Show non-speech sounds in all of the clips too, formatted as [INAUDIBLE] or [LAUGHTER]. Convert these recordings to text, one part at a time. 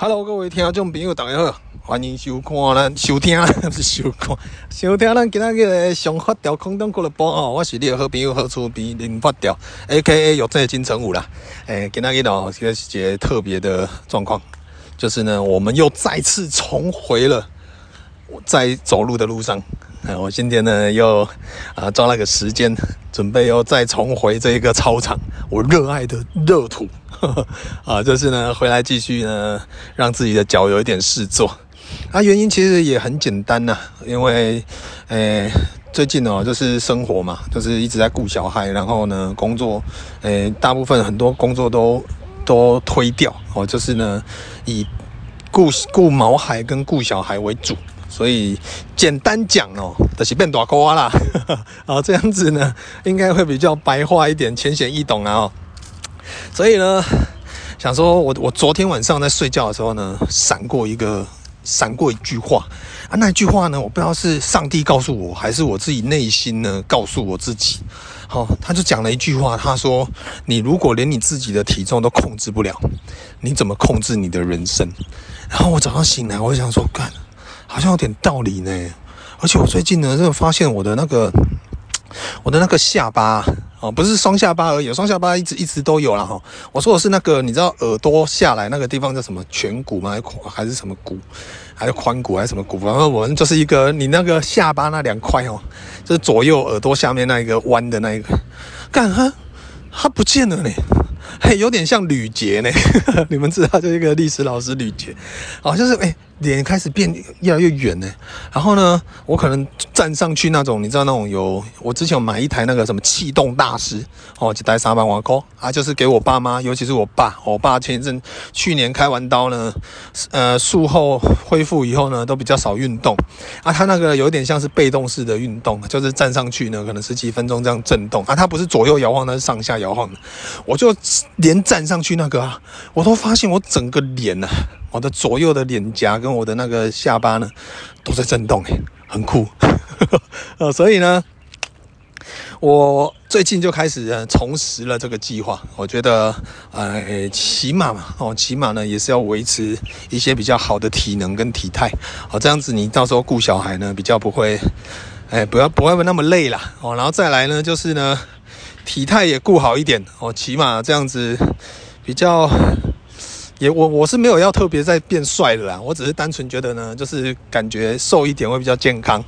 Hello，各位听众朋友，大家好，欢迎收看咱收听，不 [LAUGHS] 是收看，收听咱今仔日的上发条空中俱乐部哦。我是你的好朋友何处比林发条，A.K.A. 有这金城武啦。诶、欸，今仔日哦，这是一个特别的状况，就是呢，我们又再次重回了我在走路的路上。哎，我今天呢又啊抓了个时间，准备又再重回这一个操场，我热爱的热土，呵 [LAUGHS] 呵啊，就是呢回来继续呢让自己的脚有一点事做。啊，原因其实也很简单呐、啊，因为诶、最近哦就是生活嘛，就是一直在顾小孩，然后呢工作，诶、大部分很多工作都都推掉哦，就是呢以顾顾毛孩跟顾小孩为主。所以简单讲哦，就是变大瓜啦，啊，[LAUGHS] 这样子呢，应该会比较白话一点，浅显易懂啊。所以呢，想说我我昨天晚上在睡觉的时候呢，闪过一个闪过一句话啊，那句话呢，我不知道是上帝告诉我，还是我自己内心呢告诉我自己。好，他就讲了一句话，他说：“你如果连你自己的体重都控制不了，你怎么控制你的人生？”然后我早上醒来，我想说，干。好像有点道理呢，而且我最近呢，真的发现我的那个，我的那个下巴哦，不是双下巴而已，双下巴一直一直都有啦哈。我说的是那个，你知道耳朵下来那个地方叫什么颧骨吗？还是什么骨？还是髋骨？还是什么骨？反正我们就是一个，你那个下巴那两块哦，就是左右耳朵下面那一个弯的那一个，干哈，它不见了呢。嘿，[LAUGHS] 有点像吕杰呢，[LAUGHS] 你们知道，就一个历史老师吕杰，好像是哎。脸开始变越来越圆呢，然后呢，我可能站上去那种，你知道那种有，我之前有买一台那个什么气动大师哦，就带三百瓦扣啊，就是给我爸妈，尤其是我爸，我爸前一阵去年开完刀呢，呃，术后恢复以后呢，都比较少运动啊，他那个有点像是被动式的运动，就是站上去呢，可能十几分钟这样震动啊，它不是左右摇晃，它是上下摇晃的，我就连站上去那个啊，我都发现我整个脸呢、啊。我的左右的脸颊跟我的那个下巴呢，都在震动，诶，很酷。[LAUGHS] 呃，所以呢，我最近就开始重拾了这个计划。我觉得，呃，起码嘛，哦，起码呢也是要维持一些比较好的体能跟体态。哦，这样子你到时候顾小孩呢，比较不会，哎，不要不会那么累啦。哦，然后再来呢，就是呢，体态也顾好一点。哦，起码这样子比较。也我我是没有要特别再变帅了啦，我只是单纯觉得呢，就是感觉瘦一点会比较健康，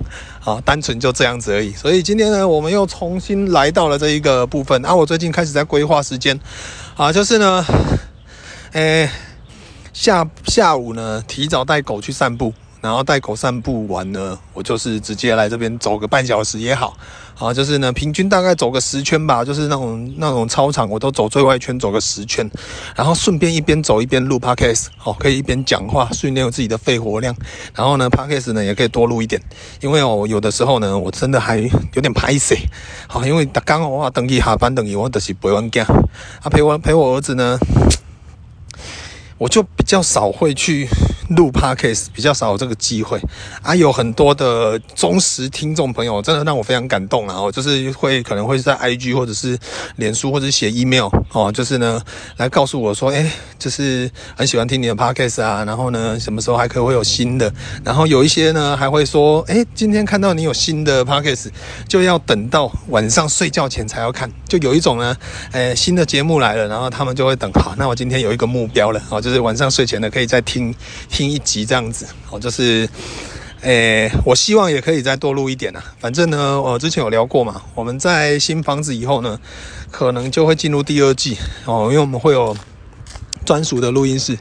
啊，单纯就这样子而已。所以今天呢，我们又重新来到了这一个部分啊。我最近开始在规划时间，啊，就是呢，诶、下下午呢，提早带狗去散步。然后带狗散步完呢，我就是直接来这边走个半小时也好，好，就是呢，平均大概走个十圈吧，就是那种那种操场，我都走最外圈，走个十圈，然后顺便一边走一边录 podcast，好，可以一边讲话，训练我自己的肺活量，然后呢，podcast 呢也可以多录一点，因为哦，有的时候呢，我真的还有点歹势，好，因为刚好我等于下班等于我就是陪我家，啊陪我陪我儿子呢，我就比较少会去。录 Podcast 比较少有这个机会啊，有很多的忠实听众朋友，真的让我非常感动啊！哦，就是会可能会在 IG 或者是脸书或者写 email 哦，就是呢来告诉我说，哎，就是很喜欢听你的 Podcast 啊，然后呢什么时候还可以会有新的，然后有一些呢还会说，哎，今天看到你有新的 Podcast，就要等到晚上睡觉前才要看，就有一种呢，哎，新的节目来了，然后他们就会等，好，那我今天有一个目标了，哦，就是晚上睡前呢可以再听。听一集这样子，哦，就是，诶、我希望也可以再多录一点啊。反正呢，我之前有聊过嘛，我们在新房子以后呢，可能就会进入第二季哦，因为我们会有专属的录音室。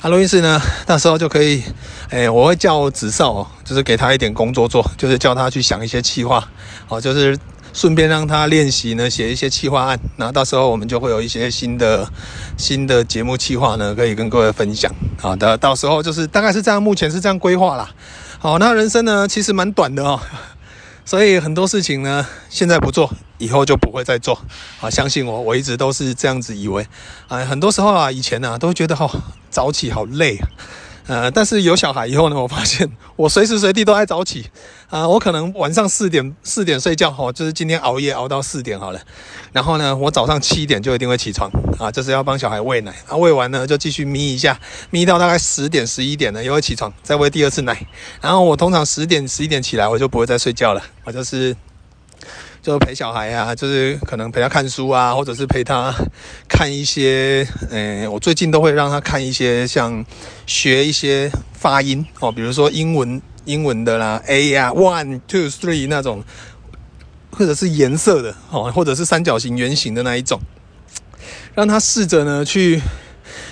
啊，录音室呢，那时候就可以，诶、我会叫子少哦，就是给他一点工作做，就是叫他去想一些企划，哦，就是。顺便让他练习呢，写一些企划案，然后到时候我们就会有一些新的新的节目企划呢，可以跟各位分享。好的，到时候就是大概是这样，目前是这样规划啦。好，那人生呢，其实蛮短的哦，所以很多事情呢，现在不做，以后就不会再做。啊，相信我，我一直都是这样子以为。啊，很多时候啊，以前呢、啊，都觉得、哦，早起好累。呃，但是有小孩以后呢，我发现我随时随地都爱早起啊、我可能晚上四点四点睡觉，哦，就是今天熬夜熬到四点好了，然后呢，我早上七点就一定会起床啊，就是要帮小孩喂奶，啊，喂完呢就继续眯一下，眯到大概十点十一点呢，又会起床再喂第二次奶，然后我通常十点十一点起来，我就不会再睡觉了，我就是。就陪小孩啊，就是可能陪他看书啊，或者是陪他看一些，呃，我最近都会让他看一些像学一些发音哦，比如说英文英文的啦，A 呀，one two three 那种，或者是颜色的哦，或者是三角形、圆形的那一种，让他试着呢去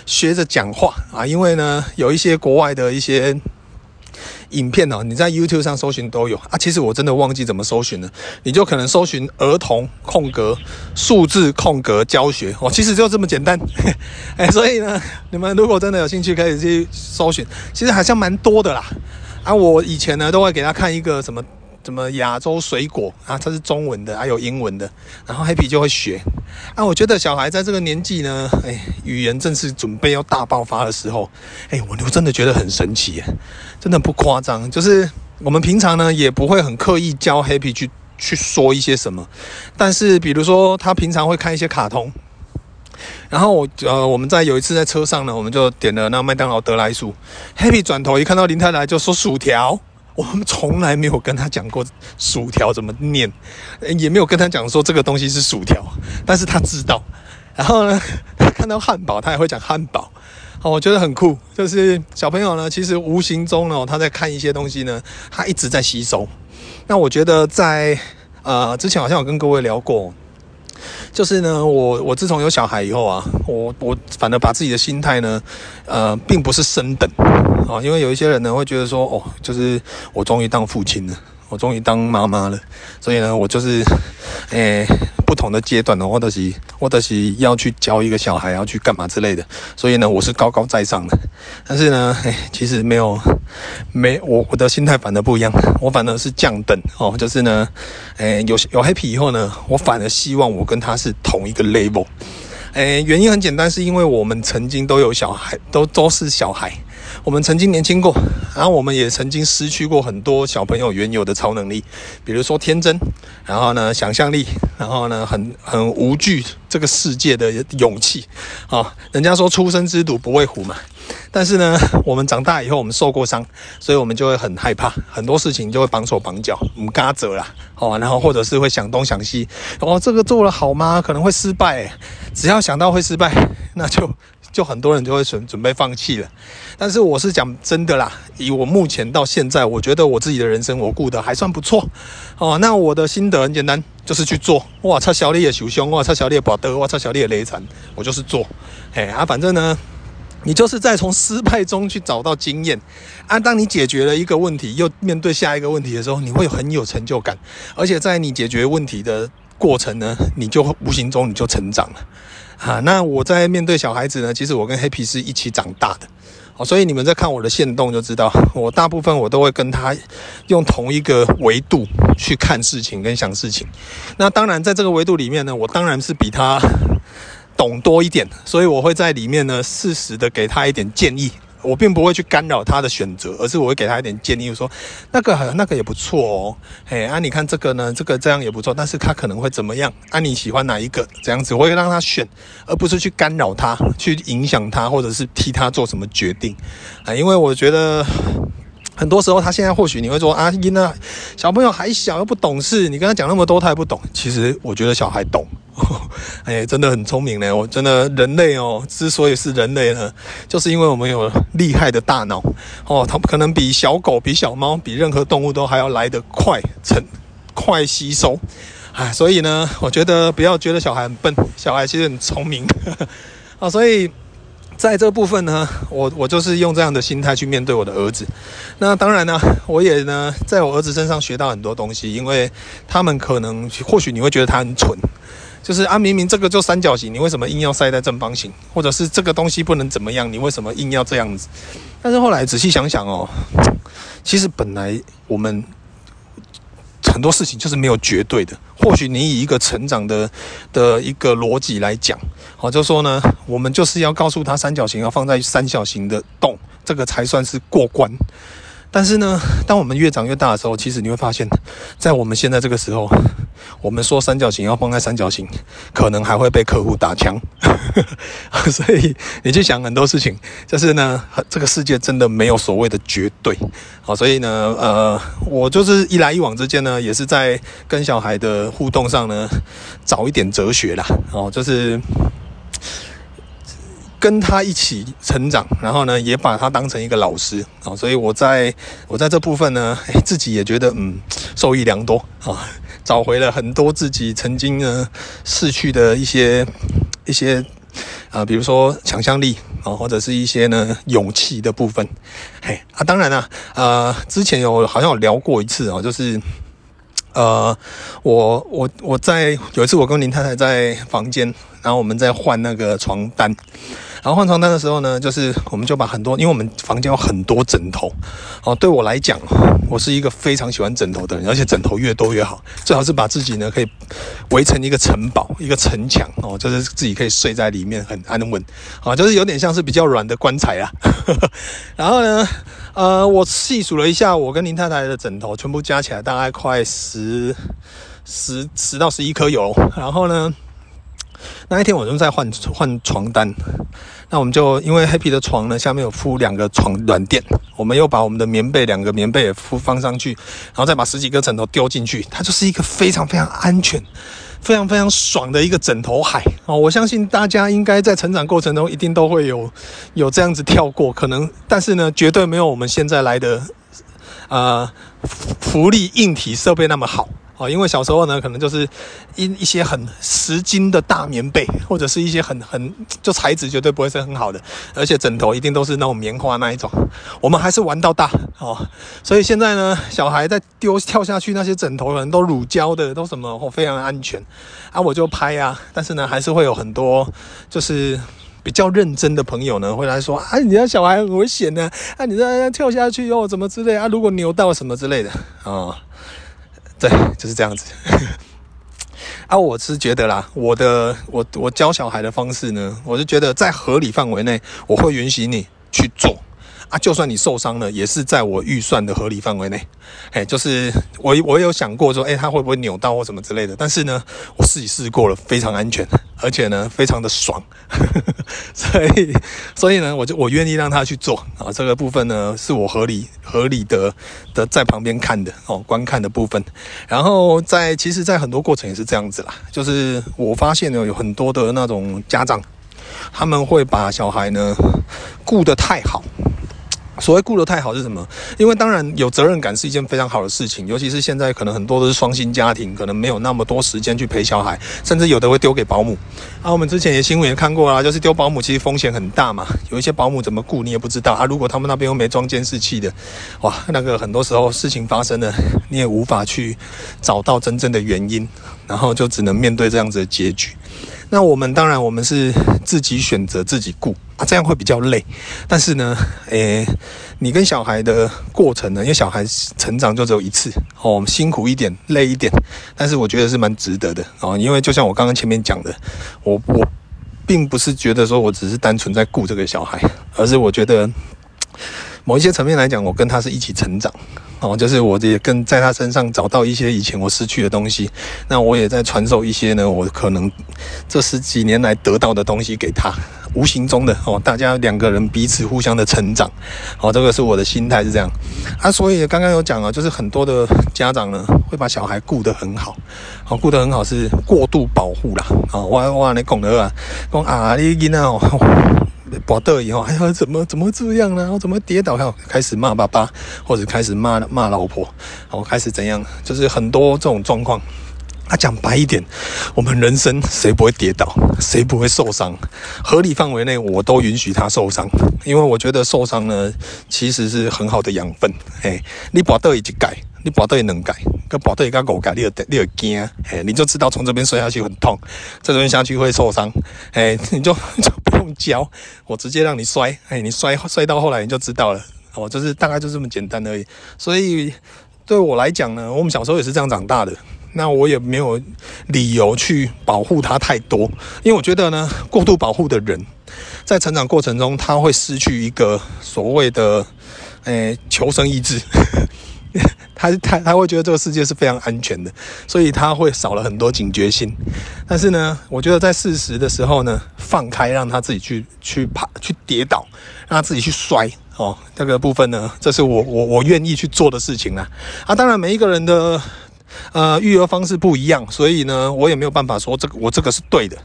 学着讲话啊，因为呢有一些国外的一些。影片哦，你在 YouTube 上搜寻都有啊。其实我真的忘记怎么搜寻了，你就可能搜寻儿童空格数字空格教学哦，其实就这么简单。[LAUGHS] 哎，所以呢，你们如果真的有兴趣，可以去搜寻，其实好像蛮多的啦。啊，我以前呢都会给他看一个什么。什么亚洲水果啊？它是中文的，还有英文的，然后 Happy 就会学啊。我觉得小孩在这个年纪呢，哎，语言正是准备要大爆发的时候，哎，我就真的觉得很神奇耶，真的不夸张。就是我们平常呢也不会很刻意教 Happy 去去说一些什么，但是比如说他平常会看一些卡通，然后我呃我们在有一次在车上呢，我们就点了那麦当劳得来速，Happy 转头一看到林太太就说薯条。我们从来没有跟他讲过薯条怎么念，也没有跟他讲说这个东西是薯条，但是他知道。然后呢，他 [LAUGHS] 看到汉堡，他也会讲汉堡。好，我觉得很酷，就是小朋友呢，其实无形中呢，他在看一些东西呢，他一直在吸收。那我觉得在呃之前好像有跟各位聊过。就是呢，我我自从有小孩以后啊，我我反而把自己的心态呢，呃，并不是升等。啊，因为有一些人呢会觉得说，哦，就是我终于当父亲了，我终于当妈妈了，所以呢，我就是，[LAUGHS] 诶、不同的阶段呢，或者是我都是要去教一个小孩，要去干嘛之类的，所以呢，我是高高在上的。但是呢，哎，其实没有，没我我的心态反而不一样，我反而是降等哦，就是呢，哎，有有 happy 以后呢，我反而希望我跟他是同一个 level。哎，原因很简单，是因为我们曾经都有小孩，都都是小孩。我们曾经年轻过，然后我们也曾经失去过很多小朋友原有的超能力，比如说天真，然后呢，想象力，然后呢，很很无惧这个世界的勇气啊。人家说初生之犊不畏虎嘛，但是呢，我们长大以后我们受过伤，所以我们就会很害怕，很多事情就会绑手绑脚，我们嘎责啦，哦，然后或者是会想东想西，哦，这个做了好吗？可能会失败，只要想到会失败，那就。就很多人就会准准备放弃了，但是我是讲真的啦，以我目前到现在，我觉得我自己的人生我过得还算不错哦。那我的心得很简单，就是去做。哇，擦小丽的手胸，哇，擦小丽的宝德，哇，擦小丽的雷残，我就是做。哎啊，反正呢，你就是在从失败中去找到经验啊。当你解决了一个问题，又面对下一个问题的时候，你会很有成就感，而且在你解决问题的过程呢，你就无形中你就成长了。啊，那我在面对小孩子呢，其实我跟黑皮是一起长大的，哦，所以你们在看我的线动就知道，[LAUGHS] 我大部分我都会跟他用同一个维度去看事情跟想事情。那当然在这个维度里面呢，我当然是比他懂多一点，所以我会在里面呢适时的给他一点建议。我并不会去干扰他的选择，而是我会给他一点建议，说那个那个也不错哦，嘿啊，你看这个呢，这个这样也不错，但是他可能会怎么样？啊，你喜欢哪一个？这样子我会让他选，而不是去干扰他，去影响他，或者是替他做什么决定啊？因为我觉得。很多时候，他现在或许你会说啊，因为小朋友还小又不懂事，你跟他讲那么多，他也不懂。其实我觉得小孩懂，[LAUGHS] 哎，真的很聪明呢。我真的人类哦，之所以是人类呢，就是因为我们有厉害的大脑哦，他可能比小狗、比小猫、比任何动物都还要来得快，成快吸收。哎，所以呢，我觉得不要觉得小孩很笨，小孩其实很聪明啊，[LAUGHS] 所以。在这部分呢，我我就是用这样的心态去面对我的儿子。那当然呢，我也呢在我儿子身上学到很多东西，因为他们可能或许你会觉得他很蠢，就是啊明明这个就三角形，你为什么硬要塞在正方形？或者是这个东西不能怎么样，你为什么硬要这样子？但是后来仔细想想哦，其实本来我们。很多事情就是没有绝对的。或许你以一个成长的的一个逻辑来讲，好，就说呢，我们就是要告诉他三角形要放在三角形的洞。这个才算是过关。但是呢，当我们越长越大的时候，其实你会发现，在我们现在这个时候，我们说三角形要放在三角形，可能还会被客户打枪。[LAUGHS] 所以你去想很多事情，就是呢，这个世界真的没有所谓的绝对。好，所以呢，呃，我就是一来一往之间呢，也是在跟小孩的互动上呢，找一点哲学啦。哦，就是。跟他一起成长，然后呢，也把他当成一个老师啊，所以我在我在这部分呢，自己也觉得嗯，受益良多啊，找回了很多自己曾经呢逝去的一些一些啊，比如说想象力啊，或者是一些呢勇气的部分。嘿啊，当然了，呃，之前有好像有聊过一次啊，就是呃，我我我在有一次我跟林太太在房间，然后我们在换那个床单。然后换床单的时候呢，就是我们就把很多，因为我们房间有很多枕头，哦，对我来讲，我是一个非常喜欢枕头的人，而且枕头越多越好，最好是把自己呢可以围成一个城堡、一个城墙，哦，就是自己可以睡在里面很安稳，啊，就是有点像是比较软的棺材啊。[LAUGHS] 然后呢，呃，我细数了一下，我跟林太太的枕头全部加起来大概快十十十到十一颗有，然后呢。那一天我就在换换床单，那我们就因为 Happy 的床呢下面有铺两个床软垫，我们又把我们的棉被两个棉被也铺放上去，然后再把十几个枕头丢进去，它就是一个非常非常安全、非常非常爽的一个枕头海哦。我相信大家应该在成长过程中一定都会有有这样子跳过，可能但是呢绝对没有我们现在来的呃福利硬体设备那么好。哦，因为小时候呢，可能就是一一些很十斤的大棉被，或者是一些很很就材质绝对不会是很好的，而且枕头一定都是那种棉花那一种。我们还是玩到大哦，所以现在呢，小孩在丢跳下去那些枕头可能都乳胶的，都什么哦，非常安全啊，我就拍啊。但是呢，还是会有很多就是比较认真的朋友呢，会来说啊，你家小孩很危险呢，啊，你这跳下去哦，怎么之类啊，如果扭到什么之类的啊。对，就是这样子。[LAUGHS] 啊，我是觉得啦，我的我我教小孩的方式呢，我是觉得在合理范围内，我会允许你去做。啊，就算你受伤了，也是在我预算的合理范围内。哎，就是我我有想过说，哎，他会不会扭到或什么之类的？但是呢，我自己试过了，非常安全，而且呢，非常的爽。[LAUGHS] 所以，所以呢，我就我愿意让他去做啊。这个部分呢，是我合理合理的的在旁边看的哦，观看的部分。然后在其实，在很多过程也是这样子啦。就是我发现呢，有很多的那种家长，他们会把小孩呢顾得太好。所谓顾得太好是什么？因为当然有责任感是一件非常好的事情，尤其是现在可能很多都是双薪家庭，可能没有那么多时间去陪小孩，甚至有的会丢给保姆。啊，我们之前也新闻也看过啦，就是丢保姆其实风险很大嘛，有一些保姆怎么顾你也不知道啊。如果他们那边又没装监视器的，哇，那个很多时候事情发生了，你也无法去找到真正的原因，然后就只能面对这样子的结局。那我们当然，我们是自己选择自己顾啊，这样会比较累。但是呢，诶、你跟小孩的过程呢，因为小孩成长就只有一次哦，我们辛苦一点，累一点，但是我觉得是蛮值得的哦。因为就像我刚刚前面讲的，我我并不是觉得说我只是单纯在顾这个小孩，而是我觉得某一些层面来讲，我跟他是一起成长。哦，就是我也跟在他身上找到一些以前我失去的东西，那我也在传授一些呢，我可能这十几年来得到的东西给他，无形中的哦，大家两个人彼此互相的成长，哦，这个是我的心态是这样。啊，所以刚刚有讲啊，就是很多的家长呢会把小孩顾得很好，哦，顾得很好是过度保护啦，哦，我我你讲的啊，讲啊你囡仔哦。搏斗以后，哎呀，怎么怎么这样呢？我怎么跌倒？然后开始骂爸爸，或者开始骂骂老婆，然后开始怎样？就是很多这种状况。他、啊、讲白一点，我们人生谁不会跌倒，谁不会受伤？合理范围内，我都允许他受伤，因为我觉得受伤呢，其实是很好的养分。哎，你搏斗一改，你搏斗也能改，跟搏斗一个狗改，你有你有惊，嘿，你就知道从这边摔下去很痛，这边下去会受伤，哎，你就 [LAUGHS] 就不用教，我直接让你摔，哎，你摔摔到后来你就知道了，哦，就是大概就这么简单而已。所以对我来讲呢，我们小时候也是这样长大的。那我也没有理由去保护他太多，因为我觉得呢，过度保护的人，在成长过程中，他会失去一个所谓的，诶、求生意志。他他他会觉得这个世界是非常安全的，所以他会少了很多警觉性。但是呢，我觉得在事实的时候呢，放开让他自己去去爬去跌倒，让他自己去摔哦。这个部分呢，这是我我我愿意去做的事情啦。啊，当然每一个人的呃育儿方式不一样，所以呢，我也没有办法说这个我这个是对的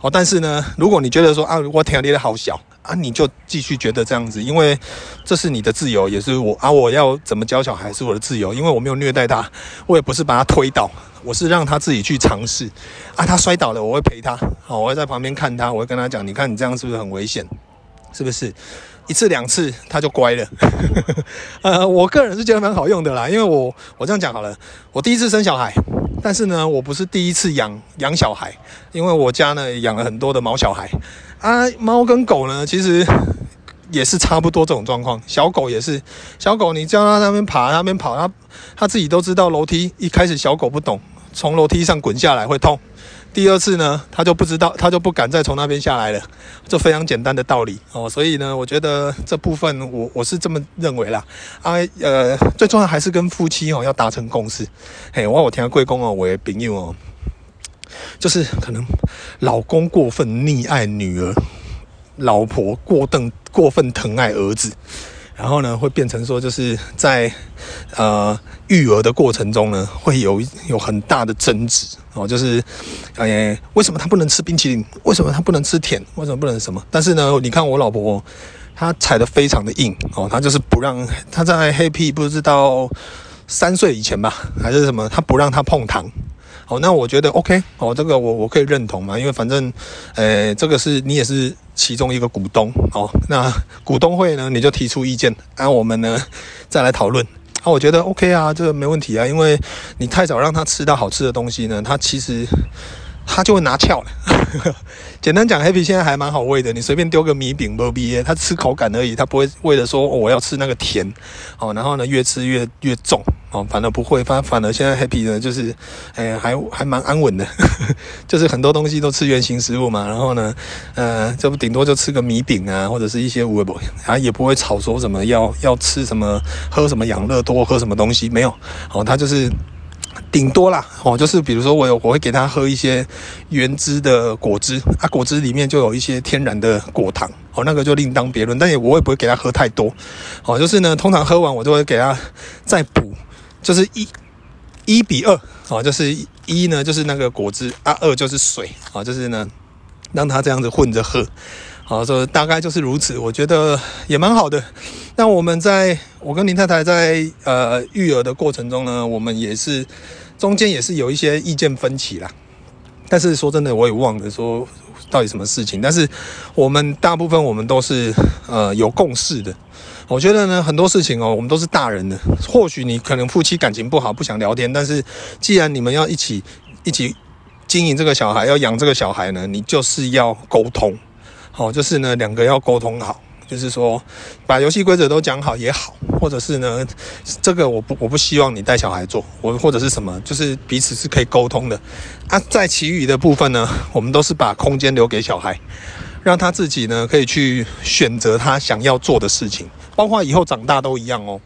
哦。但是呢，如果你觉得说啊，我天啊，你的好小。啊，你就继续觉得这样子，因为这是你的自由，也是我啊，我要怎么教小孩是我的自由，因为我没有虐待他，我也不是把他推倒，我是让他自己去尝试。啊，他摔倒了，我会陪他，好，我会在旁边看他，我会跟他讲，你看你这样是不是很危险？是不是？一次两次他就乖了。[LAUGHS] 呃，我个人是觉得蛮好用的啦，因为我我这样讲好了，我第一次生小孩，但是呢，我不是第一次养养小孩，因为我家呢养了很多的毛小孩。啊，猫跟狗呢，其实也是差不多这种状况。小狗也是，小狗你叫它那边爬，那边跑，它它自己都知道楼梯一开始小狗不懂，从楼梯上滚下来会痛。第二次呢，它就不知道，它就不敢再从那边下来了。这非常简单的道理哦。所以呢，我觉得这部分我我是这么认为啦。啊，呃，最重要还是跟夫妻哦要达成共识。嘿，我我听贵公哦，我的朋友哦。就是可能老公过分溺爱女儿，老婆过分过分疼爱儿子，然后呢会变成说就是在呃育儿的过程中呢会有有很大的争执哦，就是哎为什么他不能吃冰淇淋？为什么他不能吃甜？为什么不能什么？但是呢，你看我老婆她踩得非常的硬哦，她就是不让她在黑屁不知道三岁以前吧，还是什么，她不让她碰糖。好，那我觉得 OK，哦，这个我我可以认同嘛，因为反正，呃，这个是你也是其中一个股东，哦，那股东会呢，你就提出意见，然后我们呢再来讨论。啊，我觉得 OK 啊，这个没问题啊，因为你太早让他吃到好吃的东西呢，他其实。他就会拿翘了。[LAUGHS] 简单讲，Happy 现在还蛮好喂的。你随便丢个米饼，不必，他吃口感而已，他不会为了说、我要吃那个甜哦。然后呢，越吃越越重哦，反而不会，反反而现在 Happy 呢，就是哎，还还蛮安稳的，[LAUGHS] 就是很多东西都吃原形食物嘛。然后呢，呃，这不顶多就吃个米饼啊，或者是一些无不，啊，也不会吵说什么要要吃什么，喝什么养乐多，喝什么东西没有。哦，他就是。顶多啦，哦，就是比如说我有我会给他喝一些原汁的果汁啊，果汁里面就有一些天然的果糖，哦，那个就另当别论。但也我也不会给他喝太多，哦，就是呢，通常喝完我就会给他再补，就是一一比二，哦，就是一呢就是那个果汁啊，二就是水，啊，就是呢让他这样子混着喝。好，这大概就是如此，我觉得也蛮好的。那我们在，我跟林太太在呃育儿的过程中呢，我们也是中间也是有一些意见分歧啦。但是说真的，我也忘了说到底什么事情。但是我们大部分我们都是呃有共识的。我觉得呢，很多事情哦，我们都是大人的。或许你可能夫妻感情不好，不想聊天，但是既然你们要一起一起经营这个小孩，要养这个小孩呢，你就是要沟通。好，就是呢，两个要沟通好，就是说，把游戏规则都讲好也好，或者是呢，这个我不我不希望你带小孩做，我或者是什么，就是彼此是可以沟通的。啊，在其余的部分呢，我们都是把空间留给小孩，让他自己呢可以去选择他想要做的事情，包括以后长大都一样哦。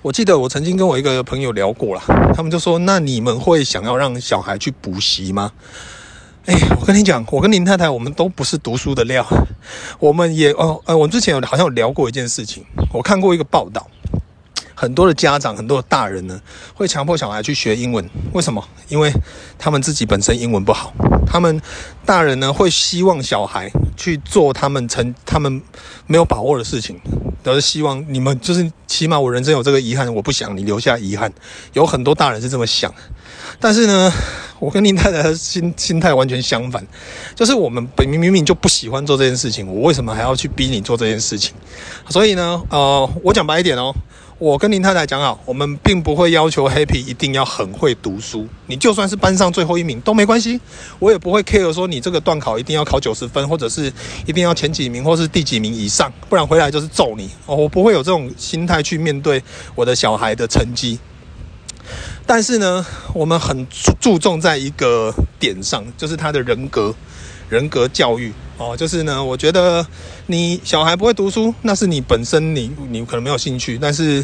我记得我曾经跟我一个朋友聊过啦，他们就说，那你们会想要让小孩去补习吗？哎，我跟你讲，我跟林太太，我们都不是读书的料。我们也哦，呃，我们之前有好像有聊过一件事情，我看过一个报道，很多的家长，很多的大人呢，会强迫小孩去学英文。为什么？因为他们自己本身英文不好。他们大人呢，会希望小孩去做他们成他们没有把握的事情，都是希望你们就是起码我人生有这个遗憾，我不想你留下遗憾。有很多大人是这么想，但是呢。[LAUGHS] 我跟林太太的心心态完全相反，就是我们本明明明就不喜欢做这件事情，我为什么还要去逼你做这件事情？所以呢，呃，我讲白一点哦，我跟林太太讲好，我们并不会要求 Happy 一定要很会读书，你就算是班上最后一名都没关系，我也不会 care 说你这个段考一定要考九十分，或者是一定要前几名，或是第几名以上，不然回来就是揍你，我不会有这种心态去面对我的小孩的成绩。但是呢，我们很注重在一个点上，就是他的人格，人格教育哦，就是呢，我觉得你小孩不会读书，那是你本身你你可能没有兴趣，但是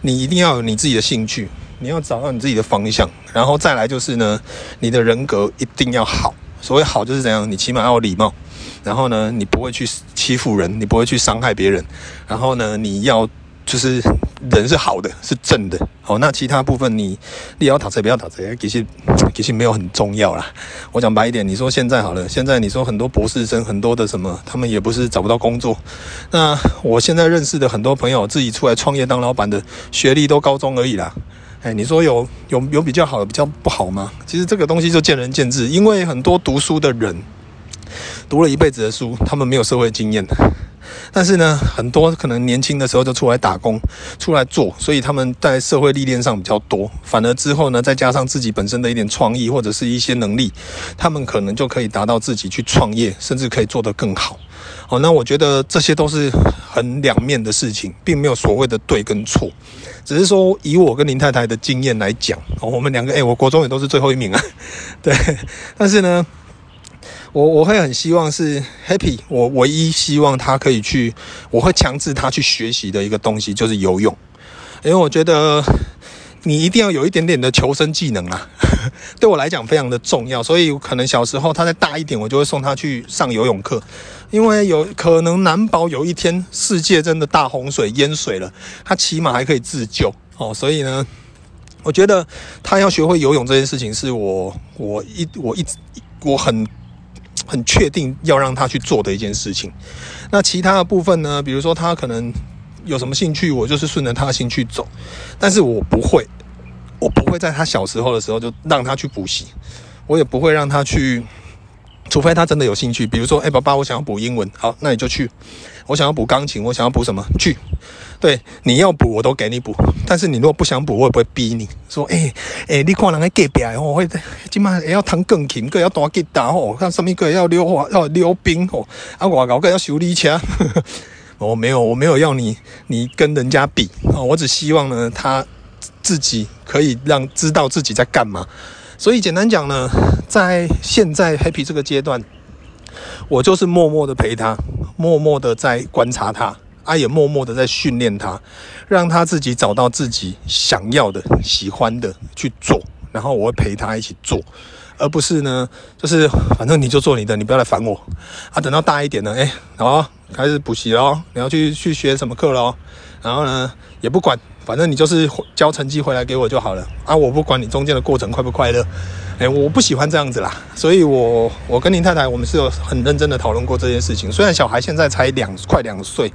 你一定要有你自己的兴趣，你要找到你自己的方向，然后再来就是呢，你的人格一定要好。所谓好就是怎样，你起码要有礼貌，然后呢，你不会去欺负人，你不会去伤害别人，然后呢，你要。就是人是好的，是正的。好，那其他部分你你要打折不要打折，其实其实没有很重要啦。我讲白一点，你说现在好了，现在你说很多博士生，很多的什么，他们也不是找不到工作。那我现在认识的很多朋友，自己出来创业当老板的，学历都高中而已啦。哎，你说有有有比较好的，比较不好吗？其实这个东西就见仁见智，因为很多读书的人读了一辈子的书，他们没有社会经验。但是呢，很多可能年轻的时候就出来打工，出来做，所以他们在社会历练上比较多。反而之后呢，再加上自己本身的一点创意或者是一些能力，他们可能就可以达到自己去创业，甚至可以做得更好。好，那我觉得这些都是很两面的事情，并没有所谓的对跟错，只是说以我跟林太太的经验来讲，我们两个，诶，我国中也都是最后一名啊，对，但是呢。我我会很希望是 Happy，我唯一希望他可以去，我会强制他去学习的一个东西就是游泳，因为我觉得你一定要有一点点的求生技能啊，[LAUGHS] 对我来讲非常的重要，所以可能小时候他再大一点，我就会送他去上游泳课，因为有可能难保有一天世界真的大洪水淹水了，他起码还可以自救。哦，所以呢，我觉得他要学会游泳这件事情是我我一我一直我很。很确定要让他去做的一件事情。那其他的部分呢？比如说他可能有什么兴趣，我就是顺着他的兴趣走。但是我不会，我不会在他小时候的时候就让他去补习，我也不会让他去，除非他真的有兴趣。比如说，哎，爸爸，我想要补英文，好，那你就去。我想要补钢琴，我想要补什么？去。对，你要补我都给你补，但是你如果不想补，我也不会逼你。说，哎、欸、哎、你看人家隔壁哦，会今晚要弹钢琴，个要弹吉他哦，看上面个要溜滑要溜冰哦，啊，我搞个要修理车。我 [LAUGHS] 没有，我没有要你，你跟人家比哦，我只希望呢，他自己可以让知道自己在干嘛。所以简单讲呢，在现在 Happy 这个阶段，我就是默默的陪他，默默的在观察他。啊，也默默的在训练他，让他自己找到自己想要的、喜欢的去做，然后我会陪他一起做，而不是呢，就是反正你就做你的，你不要来烦我。啊，等到大一点了，哎，好，开始补习了，你要去去学什么课了？然后呢，也不管，反正你就是交成绩回来给我就好了。啊，我不管你中间的过程快不快乐。哎，我不喜欢这样子啦，所以我我跟林太太，我们是有很认真的讨论过这件事情。虽然小孩现在才两快两岁，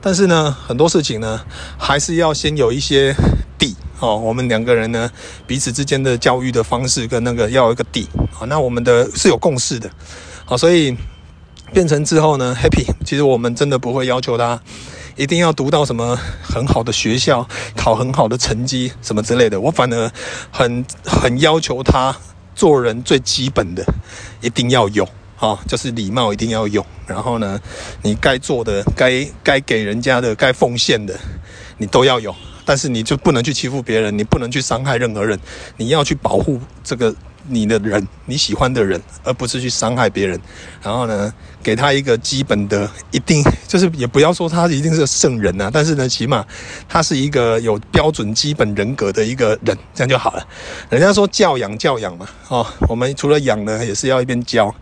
但是呢，很多事情呢，还是要先有一些底哦。我们两个人呢，彼此之间的教育的方式跟那个要有一个底啊。那我们的是有共识的，好，所以变成之后呢，Happy，其实我们真的不会要求他。一定要读到什么很好的学校，考很好的成绩，什么之类的。我反而很很要求他做人最基本的一定要有啊，就是礼貌一定要有。然后呢，你该做的、该该给人家的、该奉献的，你都要有。但是你就不能去欺负别人，你不能去伤害任何人，你要去保护这个。你的人，你喜欢的人，而不是去伤害别人。然后呢，给他一个基本的，一定就是也不要说他一定是圣人啊，但是呢，起码他是一个有标准基本人格的一个人，这样就好了。人家说教养教养嘛，哦，我们除了养呢，也是要一边教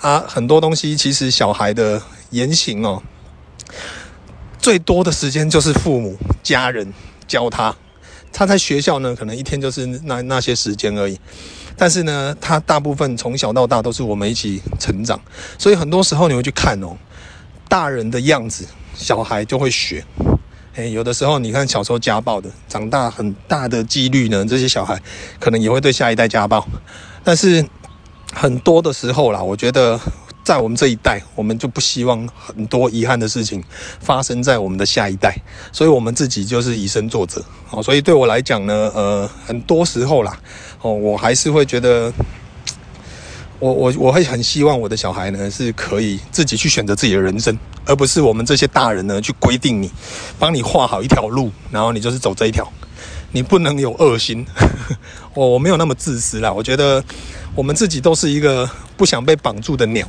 啊。很多东西其实小孩的言行哦，最多的时间就是父母家人教他。他在学校呢，可能一天就是那那些时间而已。但是呢，他大部分从小到大都是我们一起成长，所以很多时候你会去看哦，大人的样子，小孩就会学。诶，有的时候你看小时候家暴的，长大很大的几率呢，这些小孩可能也会对下一代家暴。但是很多的时候啦，我觉得。在我们这一代，我们就不希望很多遗憾的事情发生在我们的下一代，所以我们自己就是以身作则。哦，所以对我来讲呢，呃，很多时候啦，哦，我还是会觉得，我我我会很希望我的小孩呢是可以自己去选择自己的人生，而不是我们这些大人呢去规定你，帮你画好一条路，然后你就是走这一条，你不能有恶心。我 [LAUGHS] 我没有那么自私啦，我觉得我们自己都是一个不想被绑住的鸟。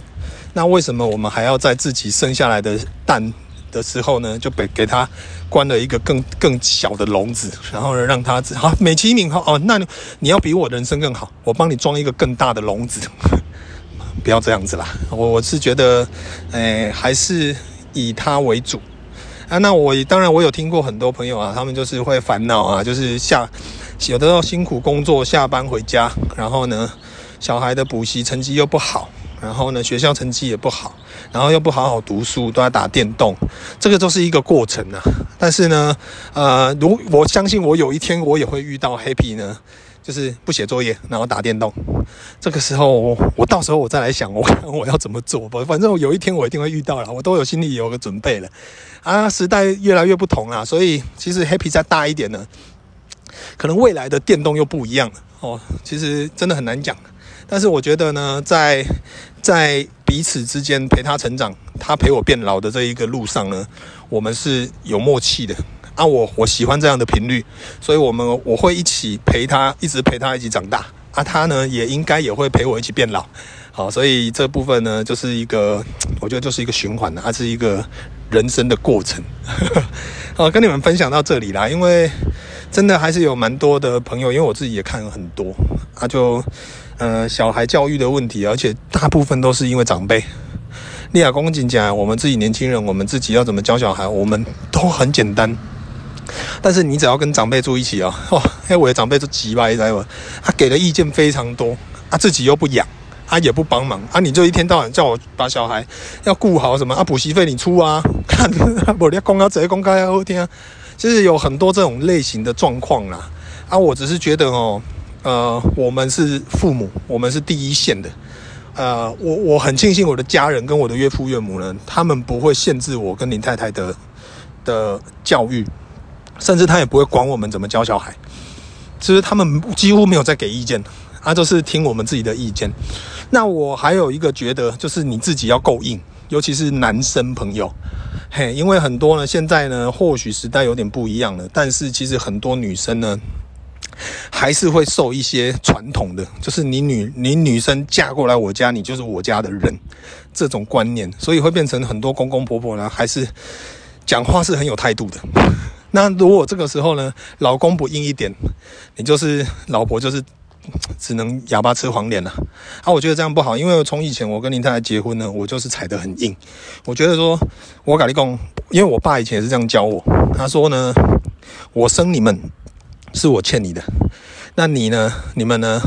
那为什么我们还要在自己生下来的蛋的时候呢，就给给它关了一个更更小的笼子，然后呢，让它好美其名号哦，那你要比我人生更好，我帮你装一个更大的笼子，[LAUGHS] 不要这样子啦。我我是觉得，哎，还是以它为主啊。那我当然我有听过很多朋友啊，他们就是会烦恼啊，就是下有的时候辛苦工作，下班回家，然后呢，小孩的补习成绩又不好。然后呢，学校成绩也不好，然后又不好好读书，都在打电动，这个都是一个过程啊。但是呢，呃，如我相信我有一天我也会遇到 happy 呢，就是不写作业，然后打电动。这个时候我，我到时候我再来想，我看我要怎么做吧。反正有一天我一定会遇到了，我都有心里有个准备了。啊，时代越来越不同了，所以其实 happy 再大一点呢，可能未来的电动又不一样了哦。其实真的很难讲。但是我觉得呢，在在彼此之间陪他成长，他陪我变老的这一个路上呢，我们是有默契的啊。我我喜欢这样的频率，所以我们我会一起陪他，一直陪他一起长大啊。他呢也应该也会陪我一起变老。好，所以这部分呢就是一个，我觉得就是一个循环，它是一个人生的过程。[LAUGHS] 好，跟你们分享到这里啦，因为真的还是有蛮多的朋友，因为我自己也看了很多啊，就。呃，小孩教育的问题，而且大部分都是因为长辈。利亚公瑾讲，我们自己年轻人，我们自己要怎么教小孩，我们都很简单。但是你只要跟长辈住一起啊，[LAUGHS] 哦，哎，我的长辈就急吧，你知道吗？他给的意见非常多，他自己又不养，他也不帮忙啊，你就一天到晚叫我把小孩要顾好什么啊，补习费你出啊，看 [LAUGHS] 我连公交直接公开要听啊，[LAUGHS] 就是有很多这种类型的状况啦。啊，我只是觉得哦。呃，我们是父母，我们是第一线的。呃，我我很庆幸我的家人跟我的岳父岳母呢，他们不会限制我跟林太太的的教育，甚至他也不会管我们怎么教小孩。其实他们几乎没有在给意见，啊，就是听我们自己的意见。那我还有一个觉得，就是你自己要够硬，尤其是男生朋友，嘿，因为很多呢，现在呢，或许时代有点不一样了，但是其实很多女生呢。还是会受一些传统的，就是你女你女生嫁过来我家，你就是我家的人，这种观念，所以会变成很多公公婆婆呢，还是讲话是很有态度的。那如果这个时候呢，老公不硬一点，你就是老婆就是只能哑巴吃黄连了。啊，我觉得这样不好，因为从以前我跟林太太结婚呢，我就是踩得很硬。我觉得说，我跟你讲，因为我爸以前也是这样教我，他说呢，我生你们。是我欠你的，那你呢？你们呢？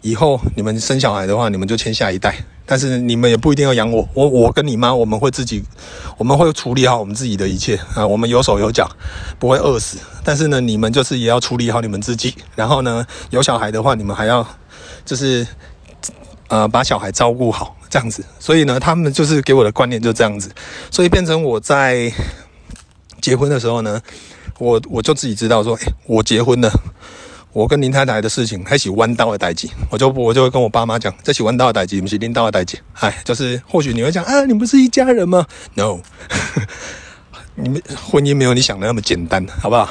以后你们生小孩的话，你们就欠下一代。但是你们也不一定要养我，我我跟你妈，我们会自己，我们会处理好我们自己的一切啊。我们有手有脚，不会饿死。但是呢，你们就是也要处理好你们自己。然后呢，有小孩的话，你们还要就是呃把小孩照顾好这样子。所以呢，他们就是给我的观念就这样子。所以变成我在结婚的时候呢。我我就自己知道说，诶、我结婚了，我跟林太太的事情还是弯道的代志，我就我就会跟我爸妈讲，这是弯道的代志，不是领导的代志。哎，就是或许你会讲啊，你们不是一家人吗？No，[LAUGHS] 你们婚姻没有你想的那么简单，好不好？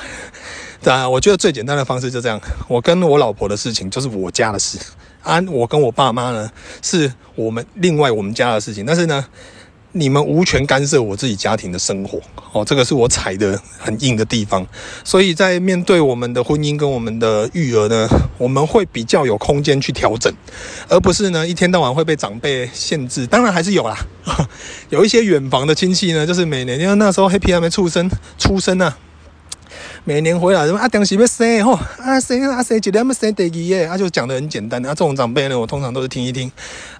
当然，我觉得最简单的方式就这样，我跟我老婆的事情就是我家的事，啊，我跟我爸妈呢是我们另外我们家的事情，但是呢。你们无权干涉我自己家庭的生活，哦，这个是我踩的很硬的地方。所以在面对我们的婚姻跟我们的育儿呢，我们会比较有空间去调整，而不是呢一天到晚会被长辈限制。当然还是有啦，[LAUGHS] 有一些远房的亲戚呢，就是每年因为那时候黑皮还没出生，出生啊。每年回来什么啊，当时要生吼啊生啊生，一年要生第二个，啊就讲的很简单。啊，这种长辈呢，我通常都是听一听，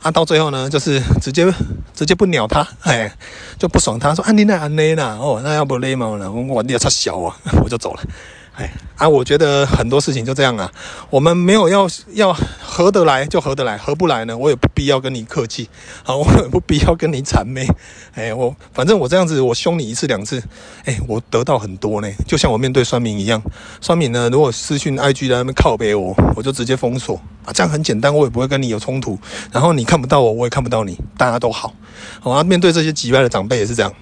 啊，到最后呢，就是直接直接不鸟他，哎，就不爽他，说啊你那安内啦，哦，那要不勒嘛呢，我我你也太小啊，[LAUGHS] 我就走了。哎啊，我觉得很多事情就这样啊，我们没有要要合得来就合得来，合不来呢，我也不必要跟你客气，好，我也不必要跟你谄媚。哎，我反正我这样子，我凶你一次两次，哎，我得到很多呢，就像我面对酸民一样，酸民呢，如果私讯 IG 在那边靠北我，我就直接封锁。啊，这样很简单，我也不会跟你有冲突，然后你看不到我，我也看不到你，大家都好。好啊，面对这些急歪的长辈也是这样，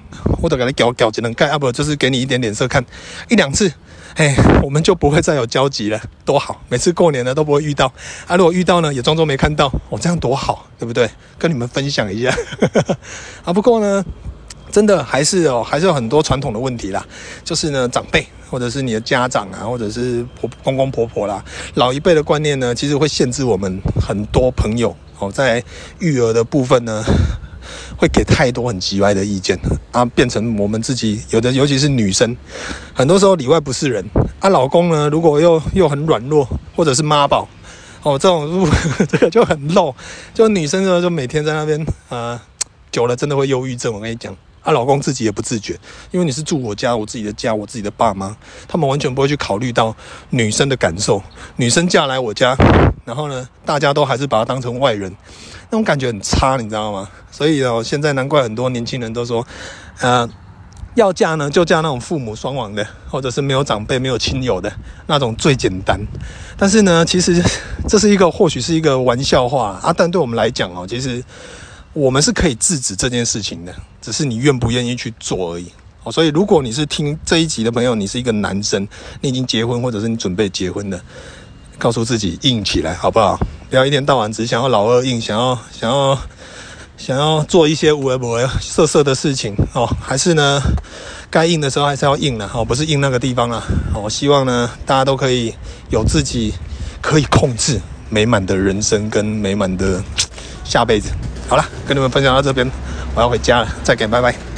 我都给他搞搞只能盖，要不就是给你一点脸色看，一两次，哎，我们就不会再有交集了，多好！每次过年呢都不会遇到，啊，如果遇到呢，也装作没看到，哦，这样多好，对不对？跟你们分享一下，[LAUGHS] 啊，不过呢。真的还是哦，还是有很多传统的问题啦。就是呢，长辈或者是你的家长啊，或者是婆公公婆婆啦，老一辈的观念呢，其实会限制我们很多朋友哦，在育儿的部分呢，会给太多很奇怪的意见啊，变成我们自己有的，尤其是女生，很多时候里外不是人啊。老公呢，如果又又很软弱，或者是妈宝哦，这种 [LAUGHS] 这个就很漏。就女生呢，就每天在那边啊，久了真的会忧郁症。我跟你讲。她、啊、老公自己也不自觉，因为你是住我家，我自己的家，我自己的爸妈，他们完全不会去考虑到女生的感受。女生嫁来我家，然后呢，大家都还是把他当成外人，那种感觉很差，你知道吗？所以哦，现在难怪很多年轻人都说，呃，要嫁呢就嫁那种父母双亡的，或者是没有长辈、没有亲友的那种最简单。但是呢，其实 [LAUGHS] 这是一个或许是一个玩笑话啊，但对我们来讲哦，其实。我们是可以制止这件事情的，只是你愿不愿意去做而已。哦，所以如果你是听这一集的朋友，你是一个男生，你已经结婚或者是你准备结婚的，告诉自己硬起来，好不好？不要一天到晚只想要老二硬，想要想要想要做一些无为不为色色的事情哦。还是呢，该硬的时候还是要硬的哦，不是硬那个地方啊。我希望呢，大家都可以有自己可以控制美满的人生跟美满的下辈子。好了，跟你们分享到这边，我要回家了，再见，拜拜。